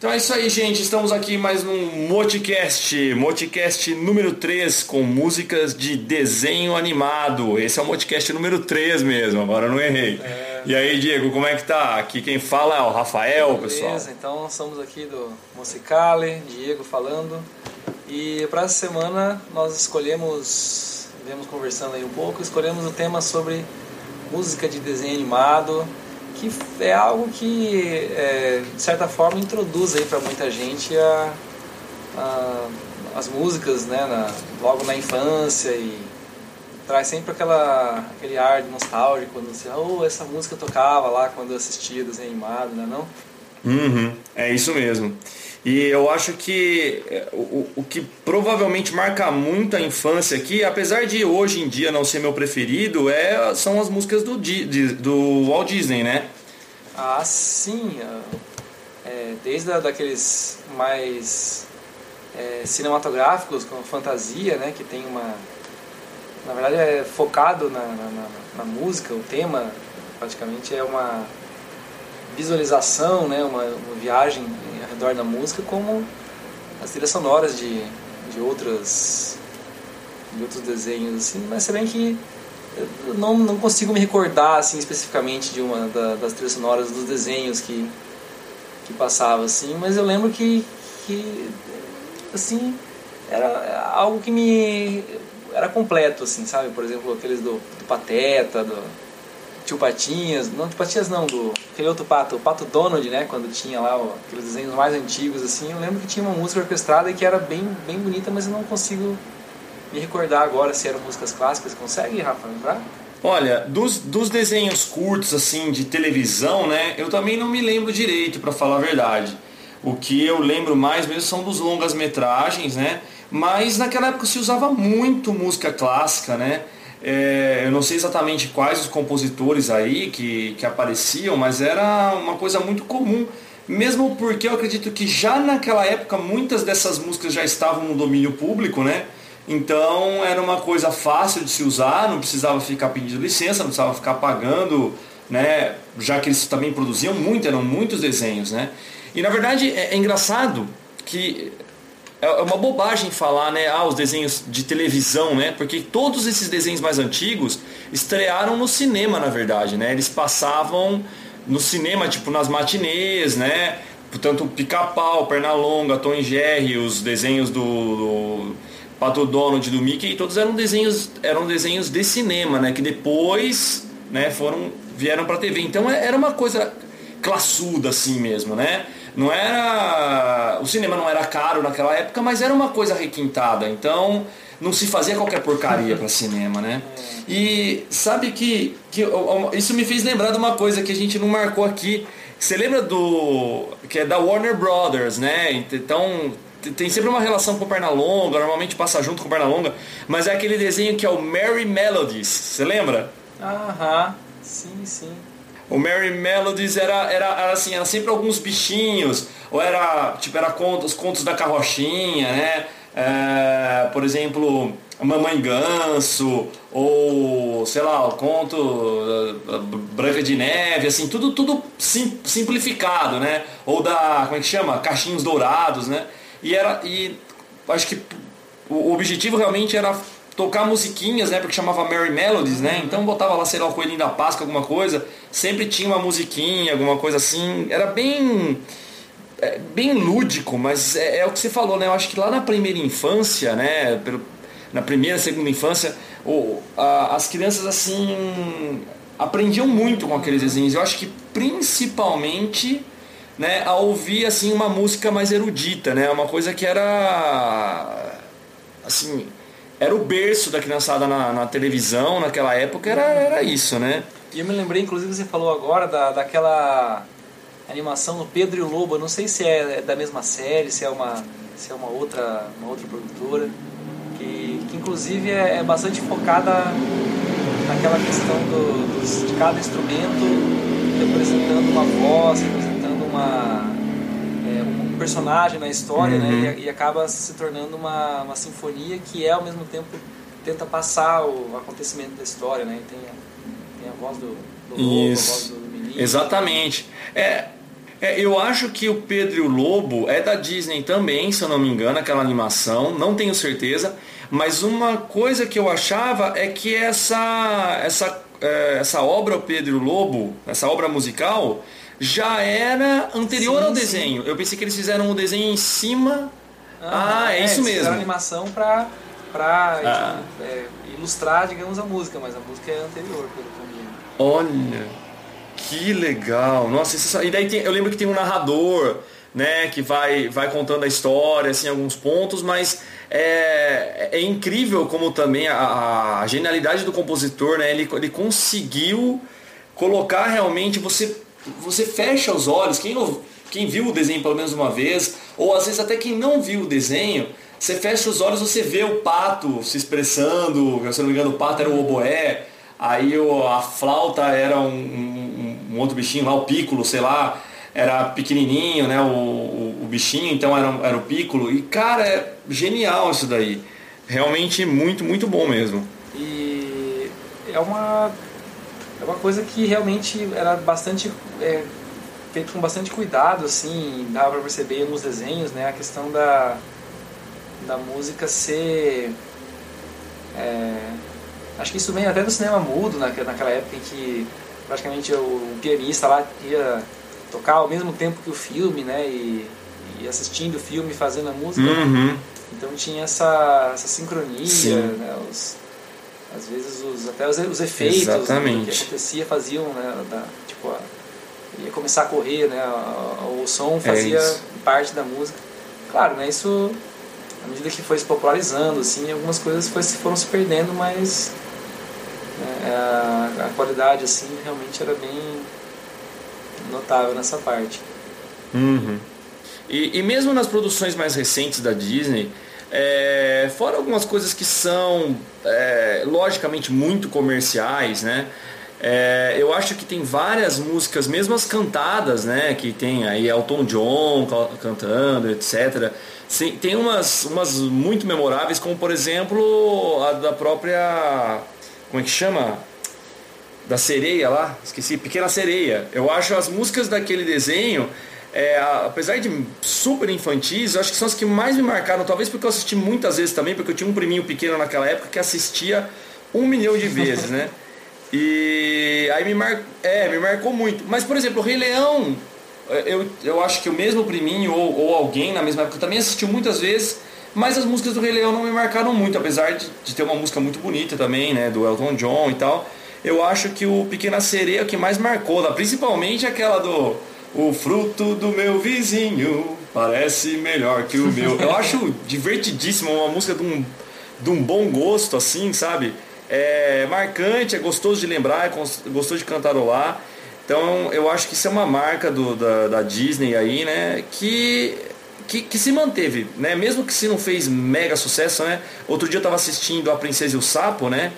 Então é isso aí, gente. Estamos aqui mais num Moticast, Moticast número 3, com músicas de desenho animado. Esse é o Moticast número 3 mesmo, agora eu não errei. É... E aí, Diego, como é que tá? Aqui quem fala é o Rafael, Beleza, pessoal. Beleza, então estamos aqui do Musicale, Diego falando. E para essa semana nós escolhemos, viemos conversando aí um pouco, escolhemos o tema sobre música de desenho animado que é algo que, é, de certa forma, introduz aí para muita gente a, a, as músicas, né, na, logo na infância e traz sempre aquela, aquele ar nostálgico quando você, oh, essa música tocava lá quando eu assistia desenho animado, né, não? Uhum, é isso mesmo. E eu acho que é, o, o que provavelmente marca muito a infância aqui, apesar de hoje em dia não ser meu preferido, é, são as músicas do, do Walt Disney, né? Ah, sim. É, desde a, daqueles mais é, cinematográficos, como fantasia, né, que tem uma... Na verdade é focado na, na, na música, o tema praticamente é uma visualização, né, uma, uma viagem redor da música, como as trilhas sonoras de, de outras de outros desenhos assim, mas se bem que eu não, não consigo me recordar assim especificamente de uma da, das trilhas sonoras dos desenhos que que passava assim, mas eu lembro que que assim era algo que me era completo assim, sabe? Por exemplo, aqueles do, do Pateta, do Tio Patinhas, não Tio Patinhas não, do aquele outro pato, o Pato Donald, né, quando tinha lá ó, aqueles desenhos mais antigos assim, eu lembro que tinha uma música orquestrada que era bem bem bonita, mas eu não consigo me recordar agora se eram músicas clássicas. Consegue, Rafa, lembrar? Olha, dos, dos desenhos curtos assim de televisão, né? Eu também não me lembro direito, para falar a verdade. O que eu lembro mais mesmo são dos longas metragens, né? Mas naquela época se usava muito música clássica, né? É, eu não sei exatamente quais os compositores aí que, que apareciam, mas era uma coisa muito comum. Mesmo porque eu acredito que já naquela época muitas dessas músicas já estavam no domínio público, né? Então era uma coisa fácil de se usar, não precisava ficar pedindo licença, não precisava ficar pagando, né? Já que eles também produziam muito, eram muitos desenhos, né? E na verdade é, é engraçado que é, é uma bobagem falar, né, ah, os desenhos de televisão, né? Porque todos esses desenhos mais antigos estrearam no cinema, na verdade, né? Eles passavam no cinema, tipo nas matinês, né? Portanto, Pica-Pau, Pernalonga, Tom e Jerry, os desenhos do, do Pato Donald do Mickey, todos eram desenhos, eram desenhos de cinema, né? Que depois, né, foram vieram para TV. Então é, era uma coisa classuda assim mesmo, né? Não era o cinema não era caro naquela época, mas era uma coisa requintada. Então não se fazia qualquer porcaria para cinema, né? E sabe que, que isso me fez lembrar de uma coisa que a gente não marcou aqui. Você lembra do que é da Warner Brothers, né? Então tem sempre uma relação com o Pernalonga, normalmente passa junto com o Pernalonga, mas é aquele desenho que é o Merry Melodies, você lembra? Aham, sim, sim. O Merry Melodies era, era, era, assim, era sempre alguns bichinhos, ou era tipo era contos, contos da carrochinha, né? É, por exemplo, Mamãe Ganso, ou sei lá, o conto uh, Branca de Neve, assim, tudo, tudo sim, simplificado, né? Ou da, como é que chama? Cachinhos Dourados, né? E era e acho que o objetivo realmente era tocar musiquinhas, né? Porque chamava Mary Melodies, né? Então botava lá, sei lá, o Coelhinho da Páscoa, alguma coisa. Sempre tinha uma musiquinha, alguma coisa assim. Era bem. É, bem lúdico, mas é, é, o que você falou, né? Eu acho que lá na primeira infância, né? Pelo, na primeira, segunda infância, o, a, as crianças assim aprendiam muito com aqueles desenhos. Eu acho que principalmente né, a ouvir assim uma música mais erudita, né? Uma coisa que era assim, era o berço da criançada na, na televisão naquela época, era, era isso, né? E eu me lembrei, inclusive você falou agora da, daquela animação do Pedro e o Lobo, eu não sei se é da mesma série, se é uma, se é uma outra, uma outra produtora, que, que inclusive é, é bastante focada naquela questão do, dos, de cada instrumento representando uma voz, uma, é, um personagem na história né, uhum. né, e, e, acaba se tornando uma, uma sinfonia que é ao mesmo tempo tenta passar o acontecimento da história, né? tem, a, tem a voz do, do lobo, a voz do menino. Exatamente. É, É, eu acho que o Pedro e o Lobo é da Disney também, se eu não me engano, aquela animação, não tenho certeza. Mas uma coisa que eu achava é que essa, essa, é, essa obra, o Pedro e o Lobo, essa obra musical, já era anterior sim, ao desenho. Sim. Eu pensei que eles fizeram o desenho em cima. Ah, ah é, é, isso mesmo. Fizeram animação para para ah. é, ilustrar, digamos, a música, mas a música é anterior, pelo caminho. Olha, que legal. Nossa, isso, e daí tem, eu lembro que tem um narrador, né, que vai, vai contando a história, assim, alguns pontos, mas é, é incrível como também a, a genialidade do compositor, né, ele, ele conseguiu colocar realmente você você fecha os olhos, quem, quem viu o desenho pelo menos uma vez, ou às vezes até quem não viu o desenho, você fecha os olhos, você vê o pato se expressando, se não me engano o pato era o oboé, aí a flauta era um, um, um outro bichinho lá, o pícolo, sei lá, era pequenininho, né, o, o, o, bichinho, então era, era o pícolo, e cara, é genial isso daí, realmente muito, muito bom mesmo. E é uma é uma coisa que realmente era bastante é, feito com bastante cuidado, assim, dava para perceber nos desenhos, né, a questão da, da música ser é, acho que isso vem até do cinema mudo naquela época em que praticamente o, pianista lá ia tocar ao mesmo tempo que o filme, né, e, e assistindo o filme, fazendo a música. Uhum. Então tinha essa, essa sincronia, né, os, às vezes os, até os, os efeitos Exatamente. que acontecia faziam, né, da, tipo, a, ia começar a correr, né, o som fazia é parte da música. Claro, né, isso à medida que foi se popularizando, assim, algumas coisas foi, foram se perdendo, mas né, a, a qualidade, assim, realmente era bem notável nessa parte. Uhum. E, e mesmo nas produções mais recentes da Disney, é, fora algumas coisas que são, é, logicamente, muito comerciais, né? É, eu acho que tem várias músicas, mesmo as cantadas, né? Que tem aí Elton John cantando, etc. Sim, tem umas, umas muito memoráveis, como por exemplo a da própria. Como é que chama? Da sereia lá, esqueci, Pequena Sereia. Eu acho as músicas daquele desenho é, apesar de super infantis, acho que são as que mais me marcaram, talvez porque eu assisti muitas vezes também, porque eu tinha um priminho pequeno naquela época que assistia um milhão de vezes, né? E aí me, mar... é, me marcou muito. Mas, por exemplo, o Rei Leão, eu, eu acho que o mesmo priminho ou, ou alguém na mesma época também assistiu muitas vezes, mas as músicas do Rei Leão não me marcaram muito, apesar de, de ter uma música muito bonita também, né? Do Elton John e tal. Eu acho que o Pequena Sereia é o que mais marcou, principalmente aquela do o fruto do meu vizinho parece melhor que o meu. Eu acho divertidíssimo, uma música de um, de um bom gosto, assim, sabe? É marcante, é gostoso de lembrar, é gostoso de cantarolar. Então eu acho que isso é uma marca do, da, da Disney aí, né? Que, que, que, se manteve, né? Mesmo que se não fez mega sucesso, né? Outro dia eu estava assistindo A Princesa e o Sapo, né?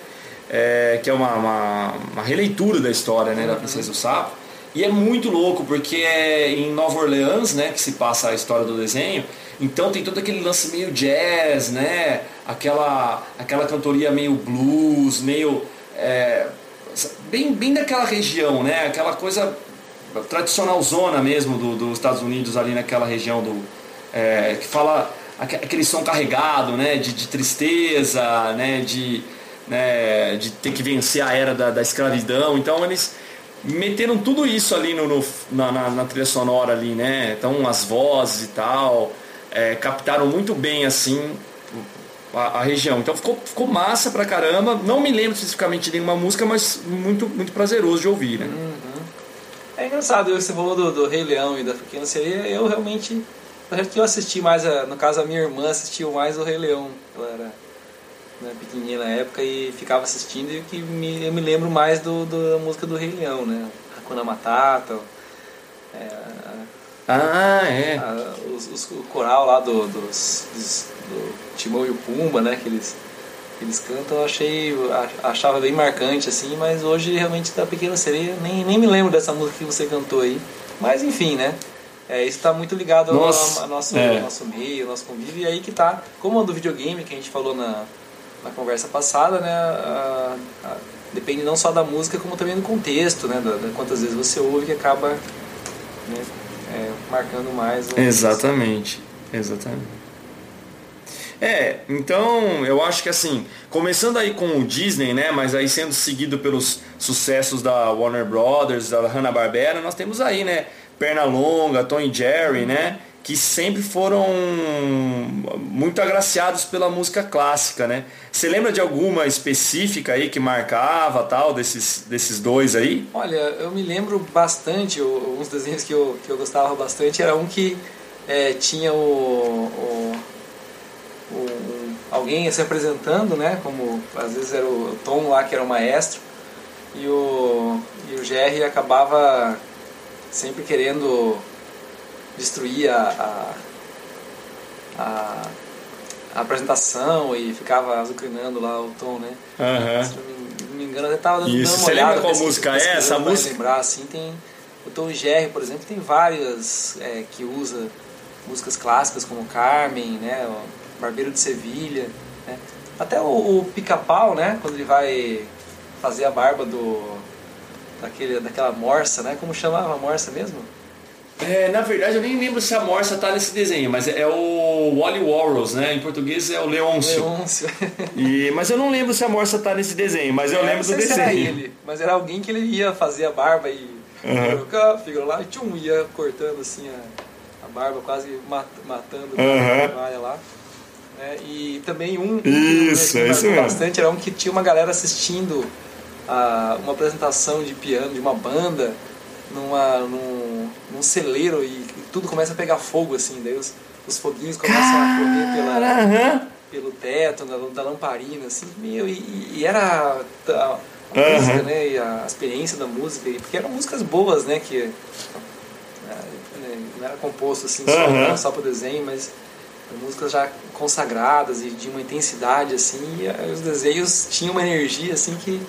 É, que é uma, uma, uma, releitura da história né, da Princesa e o Sapo. E é muito louco, porque é em Nova Orleans, né, que se passa a história do desenho. Então tem todo aquele lance meio jazz, né? Aquela, aquela cantoria meio blues, meio. É, bem, bem daquela região, né? Aquela coisa tradicional zona mesmo do, dos Estados Unidos ali naquela região do. É, que fala aquele som carregado, né? De, de tristeza, né? De, né? de ter que vencer a era da, da escravidão. Então eles meteram tudo isso ali no, no na, na, na, trilha sonora ali, né? Então as vozes e tal, é, captaram muito bem assim a, a, região. Então ficou, ficou massa pra caramba. Não me lembro especificamente de nenhuma música, mas muito, muito prazeroso de ouvir, né? Uhum. É engraçado, você falou do, do Rei Leão e da Pequena Sereia, eu realmente. Eu assisti mais, a, no caso a minha irmã assistiu mais o Rei Leão. Ela era né, pequenininha na época e ficava assistindo e que me, eu me lembro mais do, do, da música do Rei Leão, né? Hakuna Matata, é, ah, é. A, os, os, o coral lá do, dos, dos, do Timão e o Pumba, né? Que eles, que eles cantam, eu achei, achava bem marcante, assim, mas hoje realmente da Pequena Sereia, nem, nem me lembro dessa música que você cantou aí. Mas enfim, né? É, isso está muito ligado ao, Nossa, ao, ao nosso, é. ao nosso meio, ao nosso convívio, e aí que tá, como a do videogame que a gente falou na, na conversa passada, né, a, a, depende não só da música, como também do contexto, né, da, da, quantas vezes você ouve que acaba né, é, marcando mais. Exatamente, exatamente. É, então eu acho que assim, começando aí com o Disney, né, mas aí sendo seguido pelos sucessos da Warner Brothers, da Hanna-Barbera, nós temos aí, né, Pernalonga, Tom e Jerry, né, que sempre foram muito agraciados pela música clássica, né? Você lembra de alguma específica aí que marcava tal desses, desses dois aí? Olha, eu me lembro bastante, uns desenhos que eu, que eu gostava bastante, era um que é, tinha o, o, o, alguém se apresentando, né? Como às vezes era o Tom lá que era o maestro e o, e o Jerry acabava sempre querendo destruir a, a, a, apresentação e ficava azucrinando lá o tom, né? Uhum. Se não me engano, eu tava dando, Isso. uma Você olhada. lembra qual música é essa música? lembrar, assim, tem... O Tom Jerry, por exemplo, tem várias é, que usa músicas clássicas como Carmen, né? O Barbeiro de Sevilha, né? Até o, o Pica-Pau, né? Quando ele vai fazer a barba do... Daquele, daquela morsa, né? Como chamava a morsa mesmo? É, na verdade, eu nem lembro se a Morsa tá nesse desenho, mas é o Wally Warros, né? Em português é o Leôncio. Leôncio. E, mas eu não lembro se a Morsa tá nesse desenho, mas eu É, lembro não do desenho. Era ele, mas era alguém que ele ia fazer a barba e Uhum. figura lá e tchum, ia cortando assim a, a barba, quase mat, matando a toalha lá. né? E também um que Isso, é isso mesmo. bastante era um que tinha uma galera assistindo a, uma apresentação de piano de uma banda numa, num, num celeiro e, tudo começa a pegar fogo assim, daí os, os foguinhos começam a correr pela, aham. pelo teto, da, da lamparina, assim, meu, e, e era a, a Aham. música, né, e a experiência da música, e- porque eram músicas boas, né, que ah, né, não era composto assim só, Aham. só pro desenho, mas músicas já consagradas e de uma intensidade, assim, e ah, os desenhos tinham uma energia, assim, que,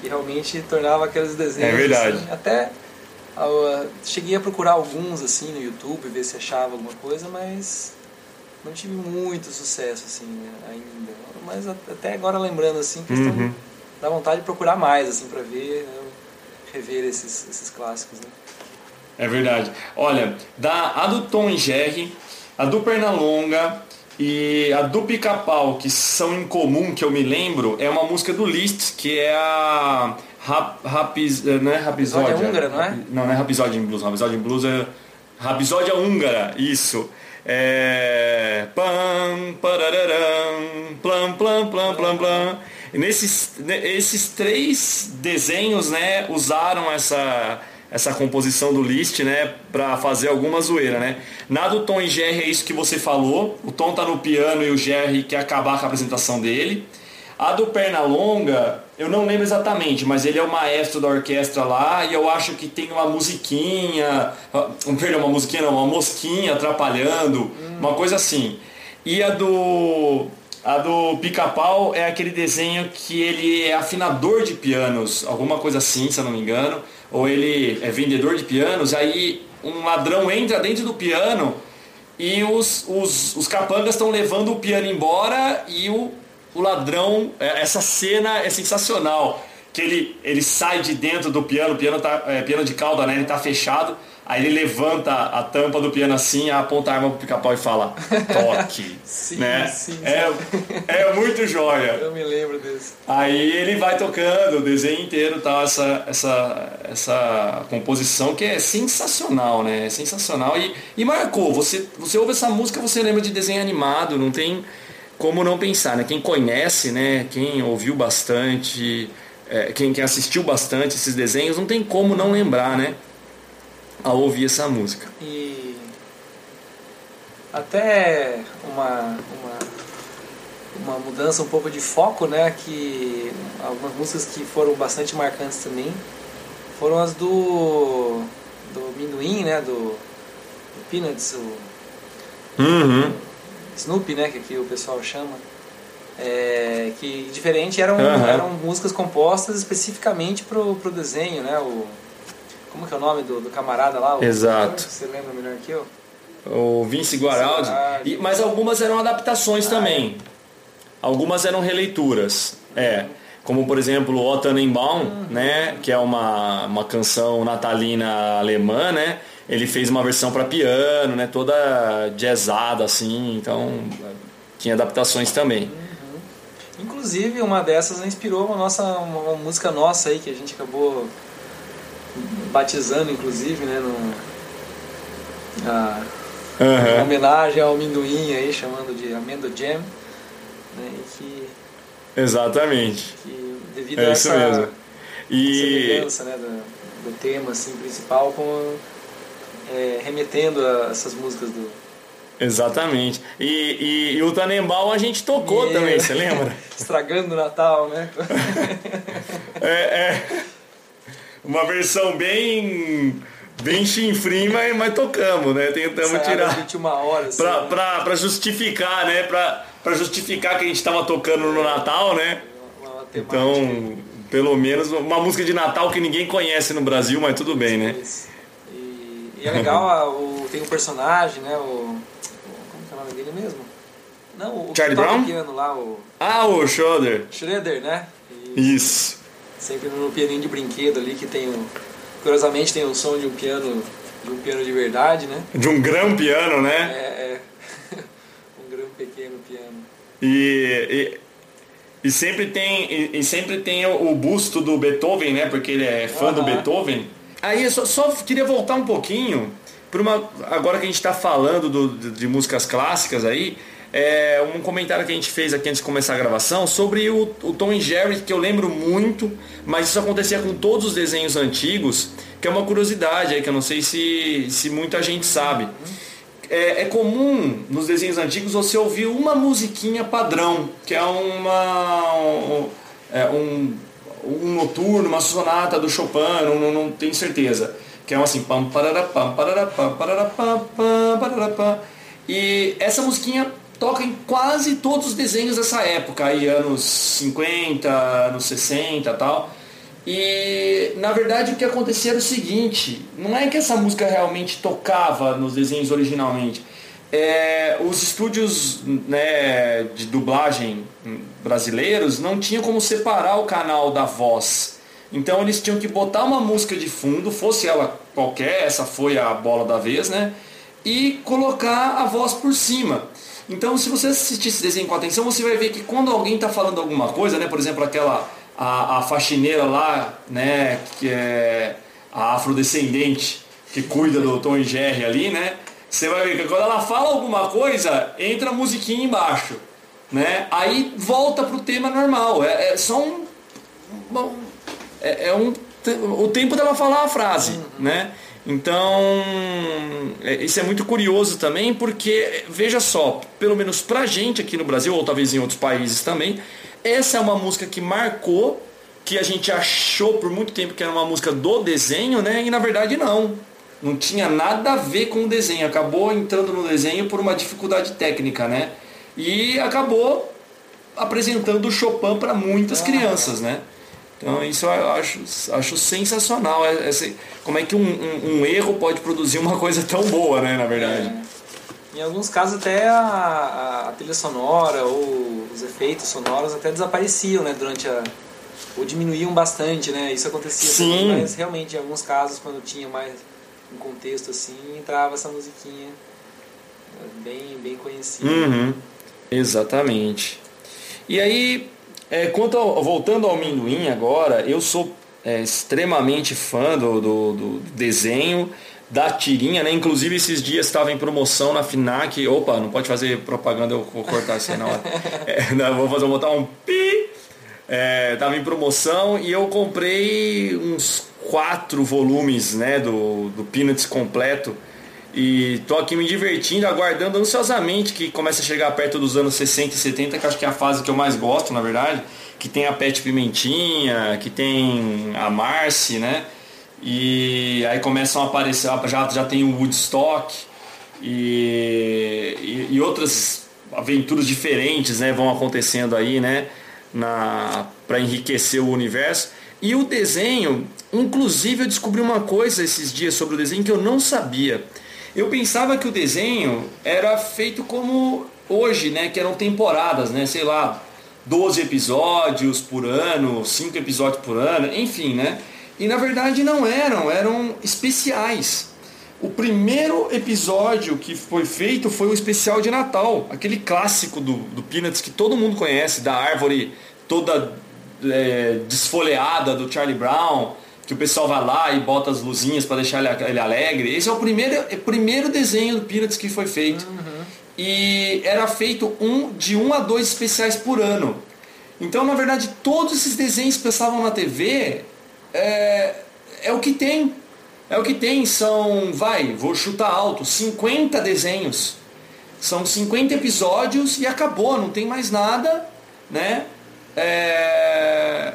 que realmente tornava aqueles desenhos, É verdade. assim, até cheguei a procurar alguns, assim, no YouTube, ver se achava alguma coisa, mas não tive muito sucesso assim né, ainda mas até agora lembrando assim questão Uhum. dá vontade de procurar mais assim para ver né, rever esses, esses clássicos né É verdade. Olha, da, a do Tom e Jerry, a do Pernalonga e a do Pica-Pau, que são em comum, que eu me lembro, é uma música do Liszt, que é a Rap, eh, não é Rapisódia? Húngara, não é? Não, não é Rapisódia em Blues. Rapisódia em Blues é Rapisódia húngara, isso. É... Pam, parararam, plam, plam, plam, plam, plam. E nesses, ne- esses três desenhos, né, usaram essa, essa composição do Liszt, né, para fazer alguma zoeira, né. Na do Tom e Jerry é isso que você falou. O Tom tá no piano e o Jerry quer acabar com a apresentação dele. A do Pernalonga, eu não lembro exatamente, mas ele é o maestro da orquestra lá e eu acho que tem uma musiquinha, perdão, uma musiquinha não, uma mosquinha atrapalhando, uma coisa assim. E a do a do Pica-Pau é aquele desenho que ele é afinador de pianos, alguma coisa assim, se eu não me engano, ou ele é vendedor de pianos, aí um ladrão entra dentro do piano e os, os, os capangas estão levando o piano embora e o, o ladrão. é, Essa cena é sensacional. Que ele, ele sai de dentro do piano, o piano, tá, é, piano de cauda, né? Ele tá fechado. Aí ele levanta a tampa do piano assim, aponta a arma pro pica-pau e fala, toque. Sim, né? sim, É, é muito joia. eu me lembro desse Aí ele vai tocando o desenho inteiro, tal, essa, essa, essa composição que é sensacional, né? É sensacional. E, e marcou, você, você ouve essa música, você lembra de desenho animado, não tem como não pensar, né? Quem conhece, né? Quem ouviu bastante, é, quem, quem assistiu bastante esses desenhos, não tem como não lembrar, né? Ao ouvir essa música. e até uma, uma uma mudança um pouco de foco né que algumas músicas que foram bastante marcantes também foram as do do Minduim né do, do Peanuts o Uhum. Snoopy, né, que aqui o pessoal chama, é, que diferente eram, eram músicas compostas especificamente pro, pro desenho, né, o, como que é o nome do, do camarada lá? O, Exato. Você lembra melhor que eu? O Vince Guaraldi. E- mas algumas eram adaptações também. Algumas eram releituras. É. Como por exemplo O Tannenbaum, né? Que é uma, uma canção natalina alemã, né? Ele fez uma versão para piano, né? Toda jazzada assim, então tinha adaptações também. Uhum. Inclusive uma dessas inspirou uma nossa uma, música nossa aí que a gente acabou batizando inclusive, né, no a, uhum. homenagem ao amendoim aí chamando de amendo jam, né, que Exatamente. Que devido é a essa, mesmo. E... semelhança né, do, do tema assim, principal com é, remetendo a essas músicas do. Exatamente. E, e, e o Tanembal a gente tocou e... também, você lembra? Estragando o Natal, né? é, é. Uma versão bem bem chinfrim, mas, mas tocamos, né? Tentamos tirar. 21 horas. Pra, assim. pra, pra justificar, né? Pra, pra justificar que a gente estava tocando no Natal, né? Então, pelo menos uma música de Natal que ninguém conhece no Brasil, mas tudo bem, né? E é legal, o, tem um personagem, né? O, como que é o nome dele mesmo? Não, o Charlie Brown? piano lá, o... Ah, o Schroeder. Schroeder, né? E Isso. Sempre no pianinho de brinquedo ali, que tem um... Curiosamente tem o som de um piano, de um piano de verdade, né? De um grão piano, né? É, é. um grão pequeno piano. E, e, e sempre tem, e, e, sempre tem o, o, busto do Beethoven, né? Porque ele é fã do Beethoven. Aí só, só queria voltar um pouquinho para uma. Agora que a gente está falando do, de, de, músicas clássicas aí, é, um comentário que a gente fez aqui antes de começar a gravação sobre o, o Tom e Jerry, que eu lembro muito, mas isso acontecia com todos os desenhos antigos, que é uma curiosidade aí, que eu não sei se, se muita gente sabe. É, é, comum nos desenhos antigos você ouvir uma musiquinha padrão, que é uma. Um, é, um um noturno, uma sonata do Chopin, não, não, não tenho certeza. Que é um assim, pam, pararapam, pararapam, pararapam, pam, pararapam. E essa musiquinha toca em quase todos os desenhos dessa época, aí anos 50, anos 60 tal. E na verdade o que acontecia era o seguinte, não é que essa música realmente tocava nos desenhos originalmente, é, os estúdios né, de dublagem brasileiros não tinham como separar o canal da voz. Então eles tinham que botar uma música de fundo, fosse ela qualquer, essa foi a bola da vez, né? E colocar a voz por cima. Então se você assistir esse desenho com atenção, você vai ver que quando alguém está falando alguma coisa, né? Por exemplo, aquela a, a faxineira lá, né? Que é a afrodescendente que cuida do Tom e Jerry ali, né? Você vai ver que quando ela fala alguma coisa, entra a musiquinha embaixo. Né? Aí volta pro tema normal. É, é só um. é, é, um. O tempo dela falar a frase. Uhum. Né? Então, é, isso é muito curioso também, porque, veja só, pelo menos pra gente aqui no Brasil, ou talvez em outros países também, essa é uma música que marcou, que a gente achou por muito tempo que era uma música do desenho, né? E na verdade não não tinha nada a ver com o desenho, acabou entrando no desenho por uma dificuldade técnica, né? E acabou apresentando o Chopin para muitas ah. crianças, né? Então isso eu acho, acho sensacional. É, é, como é que um, um, um, erro pode produzir uma coisa tão boa, né, na verdade. É. Em alguns casos até a, a, trilha sonora ou os efeitos sonoros até desapareciam, né, durante a ou diminuíam bastante, né? Isso acontecia Sim. Também, mas realmente em alguns casos quando tinha mais um contexto assim, entrava essa musiquinha bem, bem conhecida. Uhum. Exatamente. E aí, é, quanto ao, voltando ao amendoim agora, eu sou é, extremamente fã do, do, do, desenho da tirinha, né? Inclusive esses dias estava em promoção na Finac. Opa, não pode fazer propaganda, eu vou cortar isso aí na hora. É, não, vou fazer vou botar um pi. É, tava em promoção e eu comprei uns quatro volumes né, do, do Peanuts completo. E tô aqui me divertindo, aguardando ansiosamente que comece a chegar perto dos anos 60 e 70, que acho que é a fase que eu mais gosto, na verdade. Que tem a Pet Pimentinha, que tem a Marcy, né? E aí começam a aparecer, já, já tem o Woodstock e, e, e outras aventuras diferentes né, vão acontecendo aí, né? Para enriquecer o universo. E o desenho, inclusive eu descobri uma coisa esses dias sobre o desenho que eu não sabia. Eu pensava que o desenho era feito como hoje, né? Que eram temporadas, né? Sei lá, 12 episódios por ano, 5 episódios por ano, enfim, né? E na verdade não eram, eram especiais. O primeiro episódio que foi feito foi o especial de Natal, aquele clássico do, do Peanuts que todo mundo conhece, da árvore toda é, desfolheada do Charlie Brown, que o pessoal vai lá e bota as luzinhas para deixar ele, alegre. Esse é o primeiro, é primeiro desenho do Peanuts que foi feito. Uhum. E era feito um de um a dois especiais por ano. Então, na verdade, todos esses desenhos que passavam na TV é, é o que tem. É o que tem, são, vai, vou chutar alto, 50 desenhos. São 50 episódios e acabou, não tem mais nada, né? É...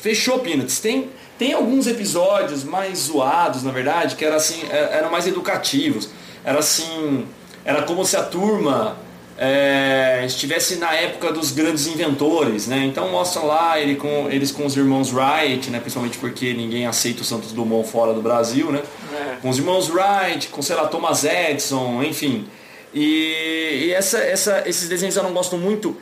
Fechou Peanuts. Tem, tem alguns episódios mais zoados, na verdade, que era assim, é, eram mais educativos. Era assim, era como se a turma é, estivesse na época dos grandes inventores, né? Então mostra lá ele com, eles com os irmãos Wright, né? Principalmente porque ninguém aceita o Santos Dumont fora do Brasil, né? É. Com os irmãos Wright, com sei lá Thomas Edison, enfim. E, e essa, essa, esses desenhos eu não gosto muito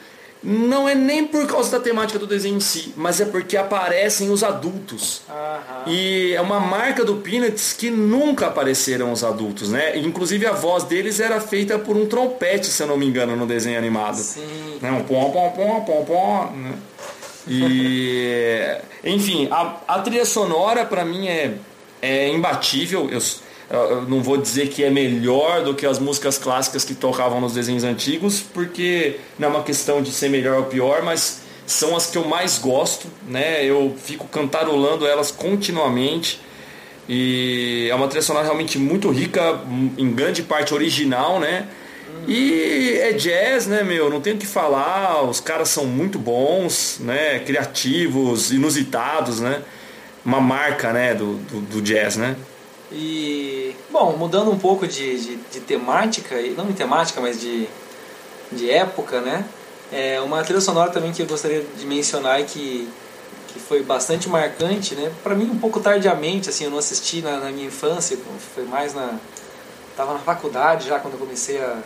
não é nem por causa da temática do desenho em si, mas é porque aparecem os adultos. Uhum. E é uma marca do Peanuts que nunca apareceram os adultos, né? Inclusive a voz deles era feita por um trompete, se eu não me engano, no desenho animado. Sim. Né? Um pom pom pom pom pom. Né? E enfim, a, a trilha sonora para mim é, é imbatível. Eu, eu não vou dizer que é melhor do que as músicas clássicas que tocavam nos desenhos antigos, porque não é uma questão de ser melhor ou pior, mas são as que eu mais gosto, né? Eu fico cantarolando elas continuamente. E é uma trilha sonora realmente muito rica, em grande parte original, né? E é jazz, né, meu? Não tem o que falar, os caras são muito bons, né? Criativos, inusitados, né? Uma marca, né, do, do, do jazz, né? E, bom, mudando um pouco de, de, de temática, não de temática, mas de, de época, né? É uma trilha sonora também que eu gostaria de mencionar e que, que foi bastante marcante, né? Para mim um pouco tardiamente, assim, eu não assisti na, na minha infância, foi mais na tava na faculdade já quando eu comecei a,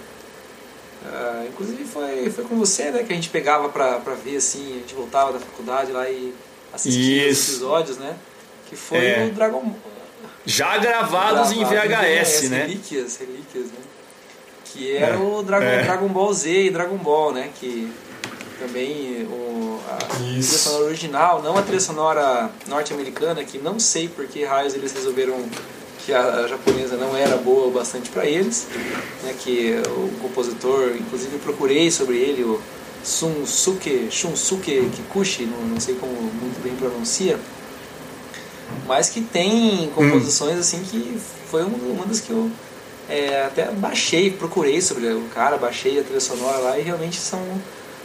a inclusive foi foi com você, né, que a gente pegava pra, pra ver assim, a gente voltava da faculdade lá e assistia Isso. os episódios, né? Que foi é. o Dragon já gravados em VHS, VHS, né? Relíquias, relíquias, né? Que era é, o Dragon, é. Dragon Ball Z e Dragon Ball, né? Que também o, a trilha sonora original, não a trilha sonora norte-americana, que não sei por que raios eles resolveram que a, a japonesa não era boa o bastante para eles, né? Que o compositor, inclusive eu procurei sobre ele, o Sunsuke, Shunsuke Kikuchi, não, não sei como muito bem pronuncia, mas que tem composições hum. assim que foi uma das que eu é, até baixei, procurei sobre o cara, baixei a trilha sonora lá e realmente são,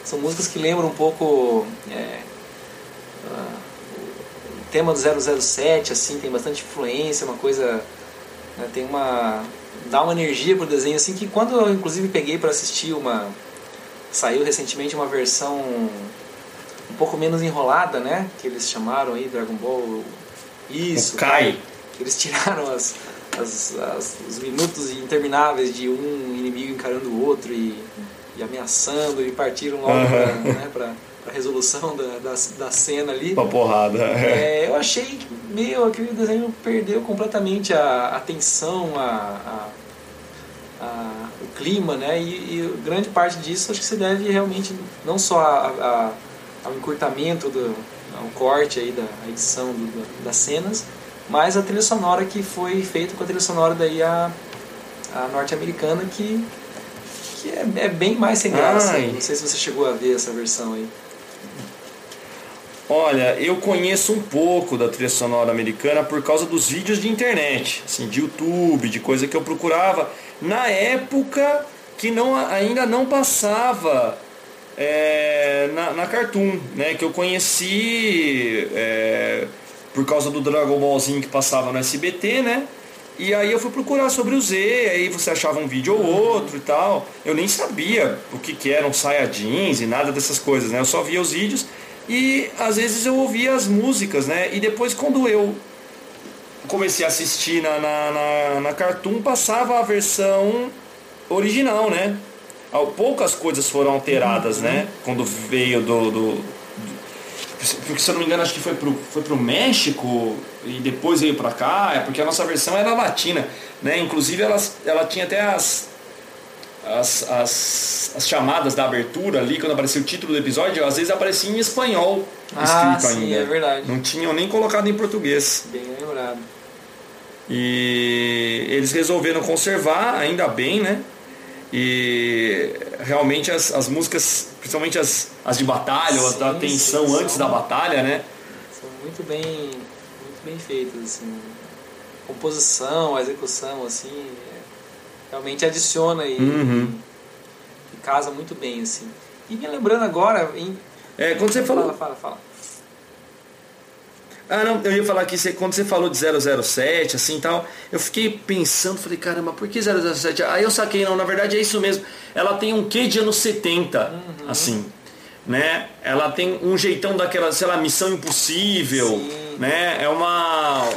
são músicas que lembram um pouco é, uh, o tema do 007, assim, tem bastante influência, uma coisa, né, tem uma dá uma energia pro desenho assim que quando eu inclusive peguei para assistir uma saiu recentemente uma versão um pouco menos enrolada, né, que eles chamaram aí Dragon Ball isso, o Kai. Eles tiraram as, as, as, os minutos intermináveis de um inimigo encarando o outro e, e ameaçando e partiram logo uhum. pra, né, pra, pra resolução da, da, da, cena ali. Pra porrada. É, eu achei, meu, aquele desenho perdeu completamente a, a tensão, a, a, a, o clima, né? E, e, grande parte disso acho que se deve realmente não só ao encurtamento do, o corte aí da edição do, das cenas, mas a trilha sonora que foi feita com a trilha sonora daí a, a norte-americana que, que é, é, bem mais sem graça. Ai. Não sei se você chegou a ver essa versão aí. Olha, eu conheço um pouco da trilha sonora americana por causa dos vídeos de internet, assim, de YouTube, de coisa que eu procurava na época que não, ainda não passava é, na, na Cartoon, né? Que eu conheci é, por causa do Dragon Ballzinho que passava no SBT, né? E aí eu fui procurar sobre o Z, aí você achava um vídeo ou outro e tal. Eu nem sabia o que, que eram Saiyajins e nada dessas coisas, né? Eu só via os vídeos e às vezes eu ouvia as músicas, né? E depois quando eu comecei a assistir na, na, na, na Cartoon, passava a versão original, né? Poucas coisas foram alteradas, uhum. né? Quando veio do, do, do, porque se eu não me engano acho que foi pro, foi pro México e depois veio para cá, é porque a nossa versão era latina, né? Inclusive ela, ela tinha até as, as, as, as chamadas da abertura ali, quando aparecia o título do episódio, às vezes aparecia em espanhol Ah, escrito sim, ainda. é verdade. Não tinham nem colocado em português. Bem lembrado. E eles resolveram conservar, ainda bem, né? E realmente as, as músicas, principalmente as, as de batalha, ou as da Sim, tensão sim, antes são- da batalha, né? São muito bem, muito bem feitas, assim. Composição, a execução, assim, é- realmente adiciona e, Uhum. e casa muito bem, assim. E me lembrando agora, em... É, quando você falou. Fala, fala, fala. Ah, não, eu ia falar que você, quando você falou de 007, assim tal, eu fiquei pensando, falei, caramba, por que 007? Aí eu saquei, não, na verdade é isso mesmo. Ela tem um quê de anos 70, assim, né? Ela tem um jeitão daquela, sei lá, Missão Impossível, Sim. né? É uma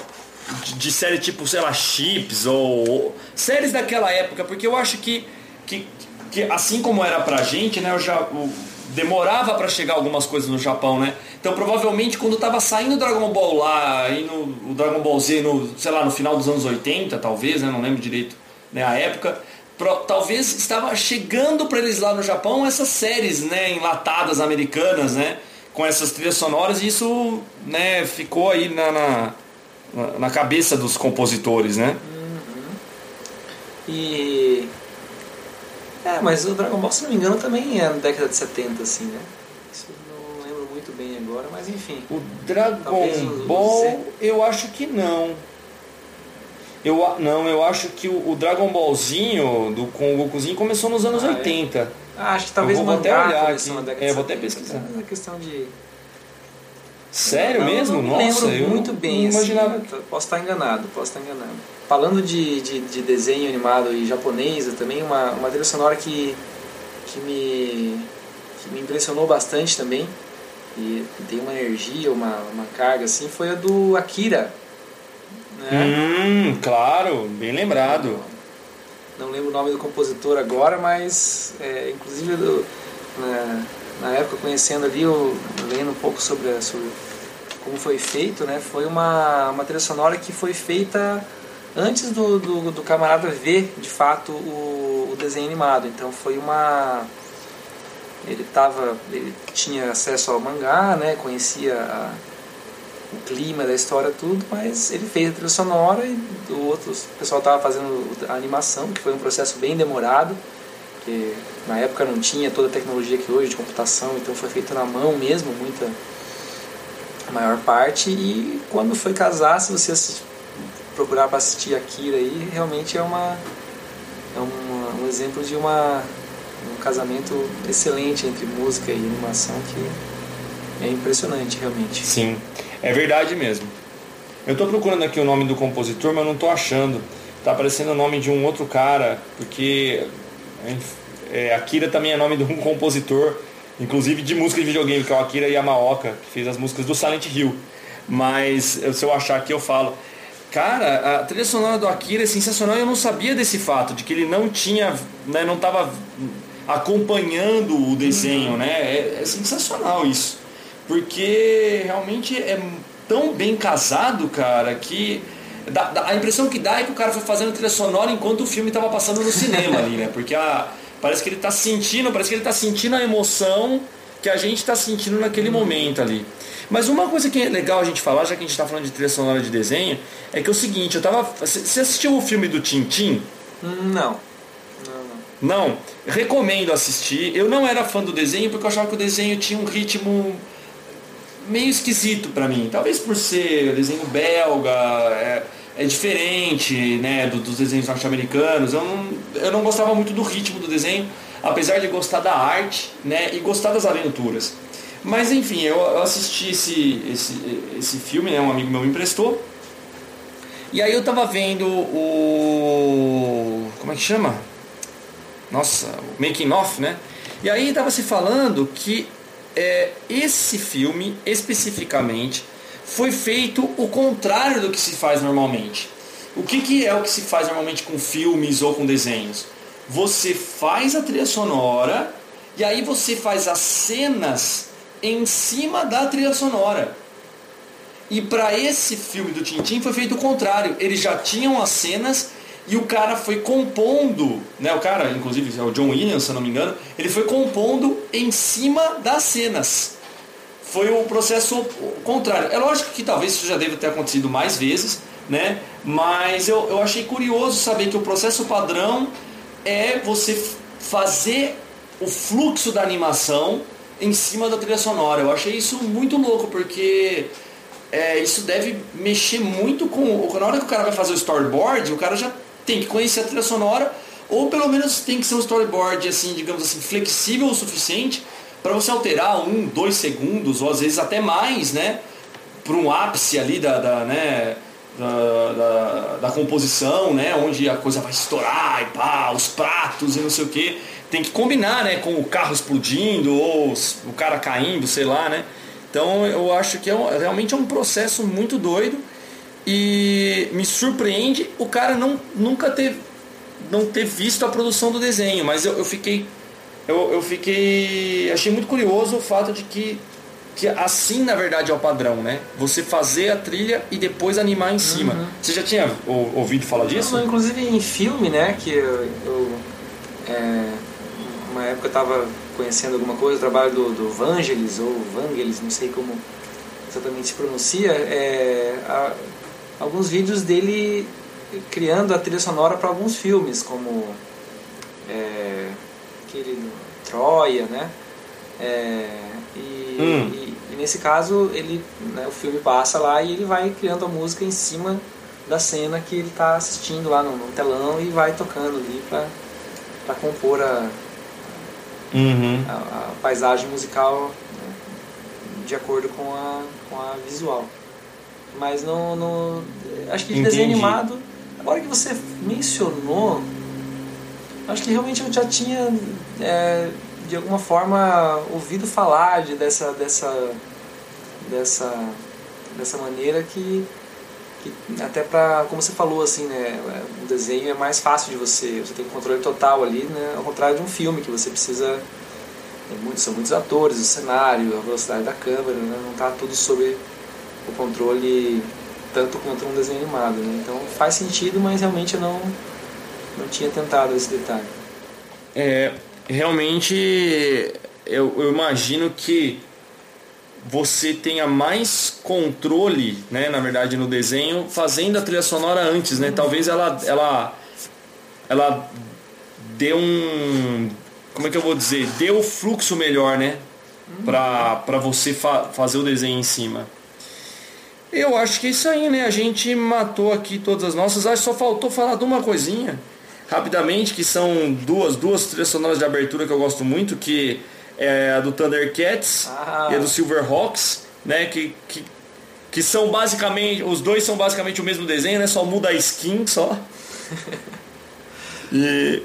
de, de série tipo, sei lá, Chips ou, ou séries daquela época, porque eu acho que, que, que assim como era pra gente, né, eu já o- demorava pra chegar algumas coisas no Japão, né? Então provavelmente quando tava saindo o Dragon Ball lá e no o Dragon Ball Z no, sei lá, no final dos anos 80, talvez, né, não lembro direito, né, a época, pro- talvez estava chegando pra eles lá no Japão essas séries, né, enlatadas americanas, né, com essas trilhas sonoras e isso, né, ficou aí na, na, na- cabeça dos compositores, né? E... É, mas o Dragon Ball, se não me engano, também é na década de 70, assim, né? Isso eu não lembro muito bem agora, mas enfim. O Dragon Ball, Z. eu acho que não. Eu, não, eu acho que o, o Dragon Ballzinho do, com o Gokuzinho começou nos anos Ah, é? 80. Ah, acho que talvez Eu vou até olhar aqui. É, vou até 70, pesquisar. Mas é questão de... Sério Não, mesmo? Não me Nossa, lembro eu muito não bem. assim, imaginava. eu posso estar enganado, posso estar enganado. Falando de, de, de desenho animado e japonês, também uma, uma trilha sonora que, que, me, que me impressionou bastante também e tem uma energia, uma, uma carga assim, foi a do Akira. Né? Hum, claro, bem lembrado. Não lembro o nome do compositor agora, mas é, inclusive do- na, na época conhecendo ali, eu, lendo um pouco sobre, sobre como foi feito, né? Foi uma, uma trilha sonora que foi feita antes do, do, do camarada ver de fato o, o desenho animado. Então foi uma ele tava ele tinha acesso ao mangá, né? Conhecia a, o clima da história tudo, mas ele fez a trilha sonora e o outro o pessoal estava fazendo a animação, que foi um processo bem demorado, que na época não tinha toda a tecnologia que hoje de computação, então foi feito na mão mesmo, muita a maior parte e quando foi casar, se você procurar para assistir Akira aí, realmente é uma é uma- um exemplo de uma um casamento excelente entre música e animação que é impressionante realmente. Sim, é verdade mesmo. Eu tô procurando aqui o nome do compositor, mas não tô achando. Tá aparecendo o nome de um outro cara, porque é, Akira também é nome de um compositor, inclusive de música de videogame, que é o Akira Yamaoka, que fez as músicas do Silent Hill. Mas se eu achar aqui eu falo. Cara, a trilha sonora do Akira é sensacional e eu não sabia desse fato, de que ele não tinha, né, não estava acompanhando o desenho, né? É, é sensacional isso. Porque realmente é tão bem casado, cara, que dá- dá- a impressão que dá é que o cara foi fazendo trilha sonora enquanto o filme estava passando no cinema ali, né? Porque a, parece que ele tá sentindo, parece que ele tá sentindo a emoção que a gente está sentindo naquele momento ali. Mas uma coisa que é legal a gente falar, já que a gente está falando de trilha sonora de desenho, é que é o seguinte, eu tava. Você assistiu o filme do Tintim? Não. Não, não. Recomendo assistir. Eu não era fã do desenho porque eu achava que o desenho tinha um ritmo meio esquisito pra mim. Talvez por ser desenho belga, é, é diferente né, do- dos desenhos norte-americanos. Eu não, eu não gostava muito do ritmo do desenho, apesar de gostar da arte né, e gostar das aventuras. Mas enfim, eu, eu assisti esse, esse, esse filme, né, um amigo meu me emprestou. E aí eu tava vendo o. Como é que chama? Nossa, o making off, né? E aí tava se falando que é, esse filme especificamente foi feito o contrário do que se faz normalmente. O que, que é o que se faz normalmente com filmes ou com desenhos? Você faz a trilha sonora e aí você faz as cenas em cima da trilha sonora. E para esse filme do Tintin foi feito o contrário. Eles já tinham as cenas e o cara foi compondo, né? O cara, inclusive, é o John Williams, se não me engano, ele foi compondo em cima das cenas. Foi o processo contrário. É lógico que talvez isso já deva ter acontecido mais vezes, né? Mas eu, eu achei curioso saber que o processo padrão é você fazer o fluxo da animação em cima da trilha sonora. Eu achei isso muito louco, porque é, isso deve mexer muito com. Na hora que o cara vai fazer o storyboard, o cara já tem que conhecer a trilha sonora, ou pelo menos tem que ser um storyboard, assim, digamos assim, flexível o suficiente para você alterar um, dois segundos, ou às vezes até mais, né? Para um ápice ali da, da né? Da, da, da, composição, né? Onde a coisa vai estourar e pá, os pratos e não sei o que. Tem que combinar, né? Com o carro explodindo ou o cara caindo, sei lá, né? Então eu acho que é realmente é um processo muito doido e me surpreende o cara não, nunca ter, não ter visto a produção do desenho, mas eu, eu fiquei. Eu, eu fiquei. Achei muito curioso o fato de que, que assim na verdade é o padrão, né? Você fazer a trilha e depois animar em cima. Uhum. Você já tinha ouvido falar disso? Não, inclusive em filme, né? Que eu, eu é, uma época eu estava conhecendo alguma coisa, o trabalho do, do Vangelis, ou Vangelis, não sei como exatamente se pronuncia, é, a, alguns vídeos dele criando a trilha sonora para alguns filmes, como é, aquele Troia, né? É, e, hum. e, e, nesse caso ele, né, o filme passa lá e ele vai criando a música em cima da cena que ele está assistindo lá no, no, telão e vai tocando ali para compor a, uhum. a, a, paisagem musical né, de acordo com a, com a visual. Mas no acho que de Entendi. desenho animado, agora que você mencionou, acho que realmente eu já tinha é, de alguma forma ouvido falar de, dessa dessa dessa dessa maneira que, que até para como você falou assim né o desenho é mais fácil de você você tem um controle total ali né ao contrário de um filme que você precisa é são muitos atores o cenário a velocidade da câmera né, não está tudo sob o controle tanto quanto um desenho animado. Né? Então faz sentido, mas realmente eu não, não tinha tentado esse detalhe. É, realmente eu, eu imagino que você tenha mais controle, né, na verdade, no desenho, fazendo a trilha sonora antes, né? Talvez ela, ela, ela dê um, como é que eu vou dizer, dê o fluxo melhor, né, para para você fa fazer o desenho em cima. Eu acho que é isso aí, né? A gente matou aqui todas as nossas. Acho só faltou falar de uma coisinha, rapidamente, que são duas, duas trilhas sonoras de abertura que eu gosto muito, que é a do Thundercats ah. e a do Silverhawks, né? Que, que, que são basicamente. Os dois são basicamente o mesmo desenho, né? Só muda a skin só. e.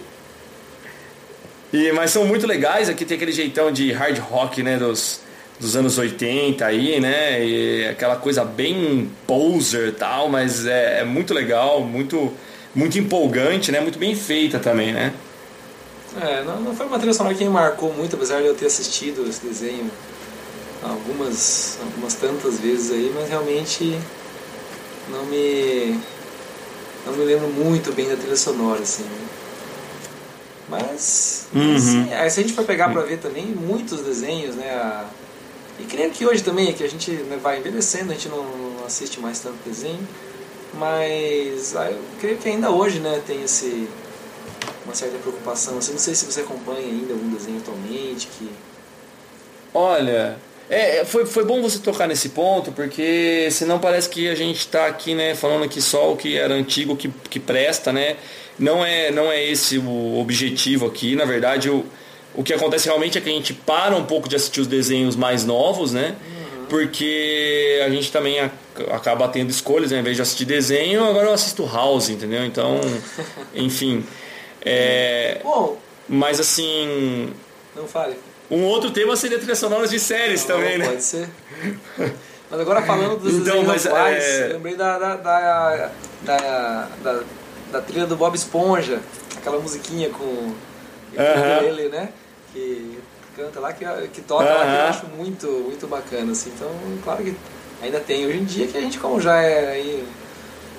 E, mas são muito legais, aqui tem aquele jeitão de hard rock, né, dos, dos anos 80 aí, né? E aquela coisa bem poser e tal, mas é, é, muito legal, muito, muito empolgante, né? Muito bem feita também, né? É, não, não foi uma trilha sonora que me marcou muito, apesar de eu ter assistido esse desenho algumas, algumas tantas vezes aí, mas realmente não me não me lembro muito bem da trilha sonora, assim. Né? Mas, uhum. assim, aí se a gente for pegar para ver também, muitos desenhos, né? A, e creio que hoje também, que a gente né, vai envelhecendo, a gente não, não, assiste mais tanto desenho, mas ah, eu creio que ainda hoje né, tem esse, uma certa preocupação. Assim, não sei se você acompanha ainda algum desenho atualmente que... Olha, é, é, foi, foi bom você tocar nesse ponto, porque senão parece que a gente está aqui né, falando aqui só o que era antigo, que, que presta, né? Não é, não é esse o objetivo aqui, na verdade eu o que acontece realmente é que a gente para um pouco de assistir os desenhos mais novos, né? Uhum. Porque a gente também acaba tendo escolhas, né? Ao invés de assistir desenho, agora eu assisto House, entendeu? Então, enfim. É... Bom, mas assim. Não fale. Um outro tema seria trilha sonora de séries Não, também, né? Pode ser. Mas agora falando dos então, desenhos mas, atuais, é... eu lembrei da da, da, da, da, da trilha do Bob Esponja, aquela musiquinha com ele, né? que canta lá, que, que toca lá, que eu acho muito, muito bacana, assim. Então, claro que ainda tem. Hoje em dia que a gente, como já é aí,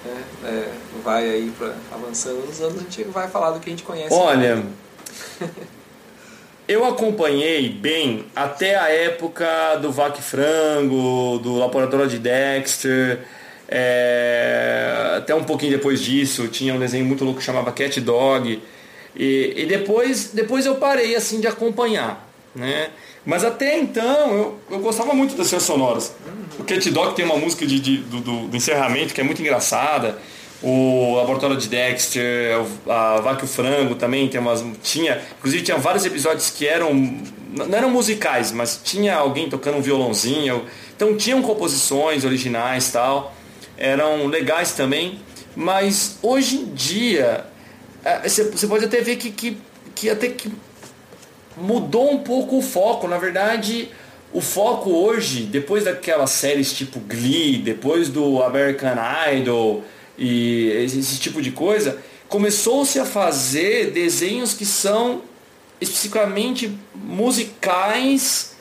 né, é, vai aí pra, avançando nos anos, a gente vai falar do que a gente conhece. Olha, eu acompanhei bem até a época do Vac Frango, do Laboratório de Dexter, é, até um pouquinho depois disso, tinha um desenho muito louco que chamava Cat Dog. E, e, depois, depois eu parei assim de acompanhar. Né? Mas até então eu, eu gostava muito das cenas sonoras. O Cat Dog tem uma música de, de do, do, do, encerramento que é muito engraçada. O Laboratório de Dexter, a Vaca e o Frango também tem umas. Tinha, inclusive tinha vários episódios que eram. Não eram musicais, mas tinha alguém tocando um violãozinho. Então tinham composições originais tal eram legais também, mas hoje em dia é, você pode até ver que, que, que até que mudou um pouco o foco. Na verdade, o foco hoje, depois daquelas séries tipo Glee, depois do American Idol e esse tipo de coisa, começou-se a fazer desenhos que são especificamente musicais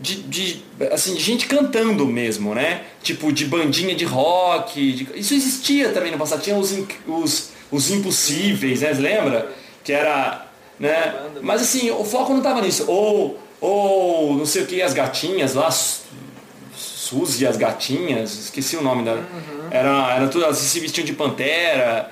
de, de, assim, de gente cantando mesmo, né? Tipo, de bandinha de rock. De... Isso existia também no passado. Tinha os, os, os impossíveis, né? Lembra? Que era. Né? Mas assim, o foco não tava nisso. Ou, ou não sei o que, as gatinhas lá. Suzy e as gatinhas, esqueci o nome da. Uhum. Era, era tudo, elas se vestiam de pantera.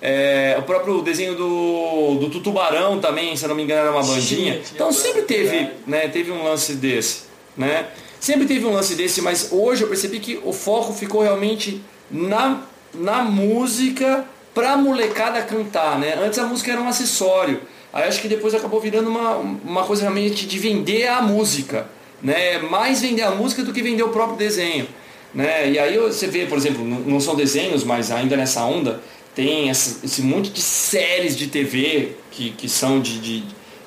É, o próprio desenho do, do Tutubarão também, se eu não me engano, era uma bandinha. Tinha então sempre teve, né, teve um lance desse né? Sempre teve um lance desse, mas hoje eu percebi que o foco ficou realmente na, na música pra molecada cantar, né? Antes a música era um acessório. Aí acho que depois acabou virando uma, uma coisa realmente de vender a música, né? Mais vender a música do que vender o próprio desenho, né? E aí você vê, por exemplo, não são desenhos, mas ainda nessa onda, tem esse, esse monte de séries de TV que, que são de, de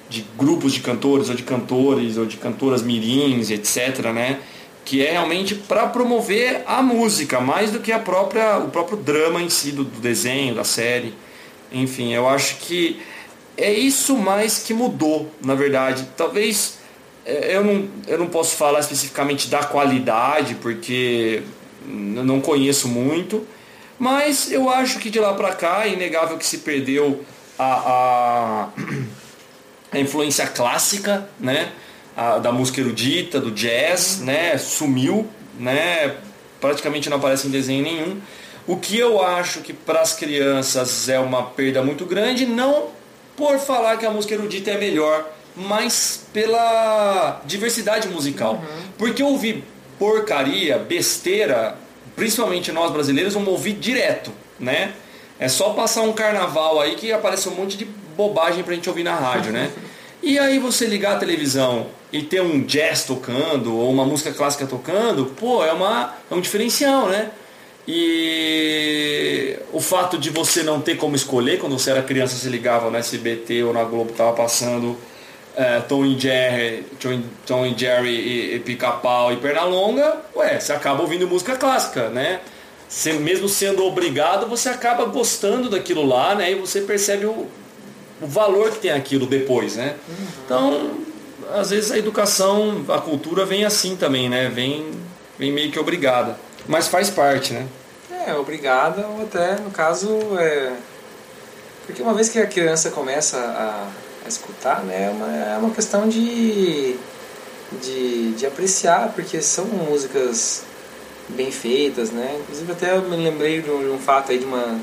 de grupos de cantores ou de cantores ou de cantoras mirins, etc, né? Que é realmente para promover a música, mais do que a própria, o próprio drama em si do, do desenho, da série. Enfim, eu acho que é isso mais que mudou, na verdade. Talvez é, eu não, eu não posso falar especificamente da qualidade, porque eu não conheço muito, mas eu acho que de lá para cá é inegável que se perdeu a, a a influência clássica, né? A, da música erudita, do jazz, né? Sumiu, né? Praticamente não aparece em desenho nenhum. O que eu acho que para as crianças é uma perda muito grande, não por falar que a música erudita é melhor, mas pela diversidade musical. Uhum. Porque ouvir porcaria, besteira, principalmente nós brasileiros, vamos ouvir direto, né? É só passar um carnaval aí que aparece um monte de bobagem pra gente ouvir na rádio, né? E aí você ligar a televisão e ter um jazz tocando ou uma música clássica tocando, pô, é, uma, é um diferencial, né? E o fato de você não ter como escolher, quando você era criança, você ligava no SBT ou na Globo, tava passando é, Tom e Jerry, Tom, Tom e Jerry e, e Pica-Pau e Pernalonga, ué, você acaba ouvindo música clássica, né? Você, mesmo sendo obrigado, você acaba gostando daquilo lá, né? E você percebe o, o valor que tem aquilo depois, né? Uhum. Então, às vezes a educação, a cultura vem assim também, né? Vem, vem meio que obrigada. Mas faz parte, né? É, obrigada, ou até, no caso, é... Porque uma vez que a criança começa a, a escutar, né? É uma, é uma questão de, de, de apreciar, porque são músicas bem feitas, né? Inclusive até eu me lembrei de um, de um fato aí de uma,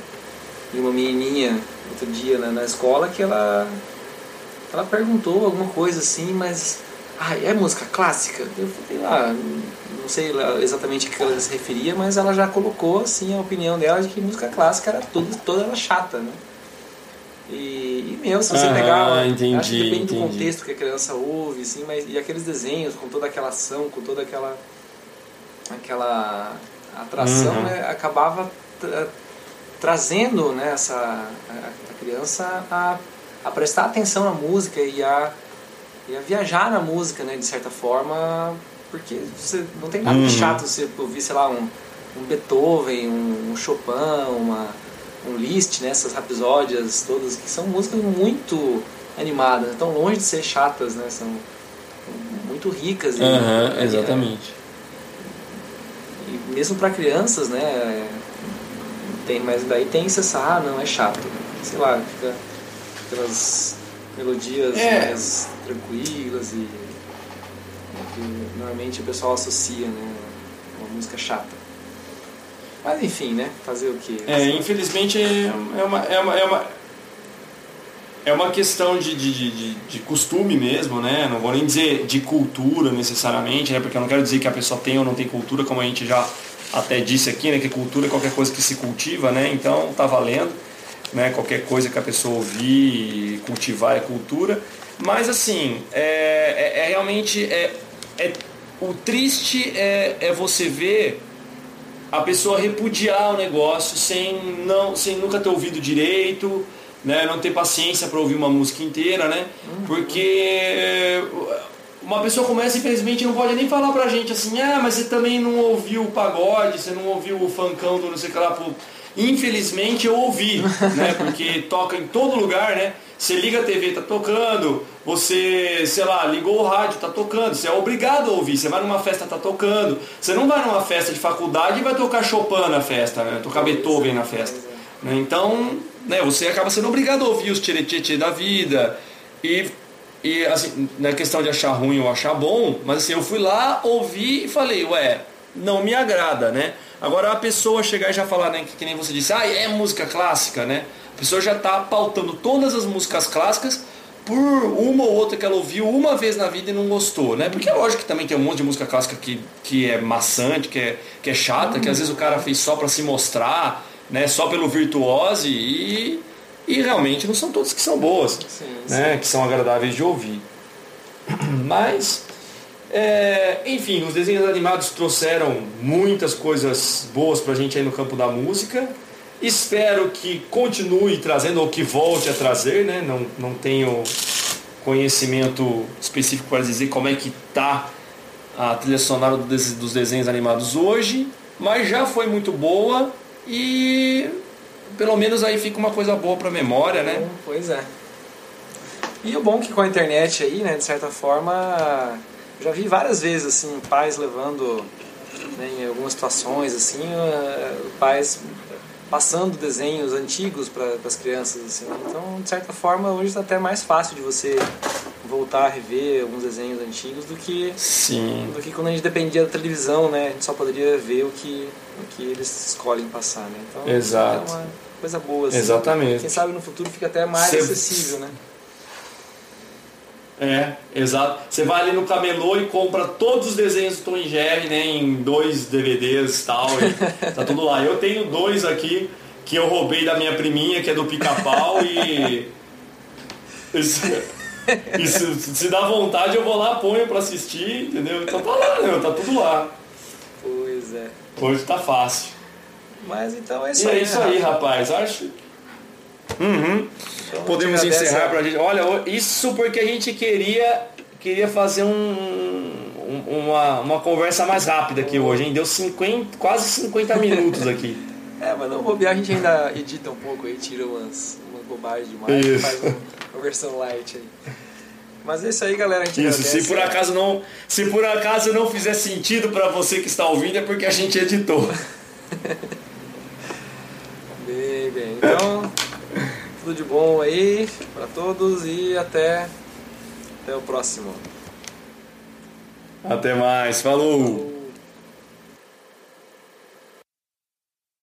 de uma menininha outro dia na, na escola que ela ela perguntou alguma coisa assim, mas ah, é música clássica? Eu falei lá, não sei exatamente a que ela se referia, mas ela já colocou assim a opinião dela de que música clássica era toda, toda ela chata, né? E, e meu, se você ah, pegar, entendi, acho que depende entendi. do contexto que a criança ouve, assim, mas e aqueles desenhos com toda aquela ação, com toda aquela aquela atração, uhum. né, acabava trazendo né, essa, a, a criança a, a, prestar atenção na música e a, e a viajar na música, né, de certa forma, porque você não tem nada de uhum. chato você ouvir, sei lá, um, um Beethoven, um, um Chopin, uma, um Liszt, né, essas rapsódias todas, que são músicas muito animadas, tão longe de ser chatas, né, são muito ricas. Uhum, exatamente. E mesmo para crianças, né? Tem, mas daí tem essa, ah, não, é chato. Sei lá, fica aquelas melodias é. mais tranquilas e que normalmente o pessoal associa, né? Uma música chata. Mas enfim, né? Fazer o quê? É, infelizmente é uma, é uma, é uma, é uma questão de, de, de, de, costume mesmo, né? Não vou nem dizer de cultura necessariamente, né? Porque eu não quero dizer que a pessoa tem ou não tem cultura, como a gente já até disse aqui, né? Que cultura é qualquer coisa que se cultiva, né? Então tá valendo, né? Qualquer coisa que a pessoa ouvir e cultivar é cultura. Mas assim, é, é, é realmente é, é, o triste é, é você ver a pessoa repudiar o negócio sem, não, sem nunca ter ouvido direito né? Não ter paciência para ouvir uma música inteira, né? Porque uma pessoa começa, infelizmente, não pode nem falar pra gente assim, ah, mas você também não ouviu o pagode, você não ouviu o funkão do não sei o que lá. Infelizmente eu ouvi, né? Porque toca em todo lugar, né? Você liga a TV, tá tocando, você, sei lá, ligou o rádio, tá tocando, você é obrigado a ouvir, você vai numa festa, tá tocando. Você não vai numa festa de faculdade e vai tocar Chopin na festa, né? Tocar Beethoven na festa. Né? Então, né, você acaba sendo obrigado a ouvir os tchê da vida. E, e assim, na é questão de achar ruim ou achar bom, mas assim, eu fui lá, ouvi e falei, ué, não me agrada, né? Agora a pessoa chegar e já falar, né, que, que nem você disse, ah, é música clássica, né? A pessoa já está pautando todas as músicas clássicas por uma ou outra que ela ouviu uma vez na vida e não gostou, né? Porque é lógico que também tem um monte de música clássica que, que é maçante, que é, que é chata, que às vezes o cara fez só para se mostrar, né, só pelo virtuose e, e realmente não são todas que são boas, sim, né, sim. que são agradáveis de ouvir. Mas, é, enfim, os desenhos animados trouxeram muitas coisas boas para a gente aí no campo da música. Espero que continue trazendo ou que volte a trazer, né? Não, não tenho conhecimento específico para dizer como é que tá a trilha sonora dos desenhos animados hoje, mas já foi muito boa e pelo menos aí fica uma coisa boa para memória, né? Pois é. E o bom que com a internet aí, né, de certa forma, já vi várias vezes assim, pais levando né, em algumas situações assim, eh, pais passando desenhos antigos para as crianças assim. Então, de certa forma, hoje está até mais fácil de você voltar a rever alguns desenhos antigos do que Sim. do que quando a gente dependia da televisão, né? A gente só poderia ver o que o que eles escolhem passar, né? Então, Exato. é uma coisa boa assim. Exatamente. Quem sabe no futuro fica até mais Cê... acessível, né? É, exato. Você vai ali no camelô e compra todos os desenhos do Tom e Jerry, né, em dois DVDs e tal, e tá tudo lá. Eu tenho dois aqui que eu roubei da minha priminha, que é do Pica-Pau e e se, se dá vontade, eu vou lá, ponho pra assistir, entendeu? Então tá lá, né? Tá tudo lá. Pois é. Hoje tá fácil. Mas então é isso e aí. É isso aí, rapaz. Acho. Uhum. Então, Podemos encerrar pra gente. Olha, isso porque a gente queria, queria fazer um, uma, uma conversa mais rápida aqui hoje, hein? Deu 50, quase 50 minutos aqui. É, mas não bobear, a gente ainda edita um pouco aí, tira umas, umas bobagens demais, isso. faz um, uma versão light aí. Mas é isso aí, galera. A gente isso, se por acaso não, se por acaso não fizer sentido para você que está ouvindo, é porque a gente editou. bem, bem. Então, tudo de bom aí para todos e até até o próximo. Até mais. Falou.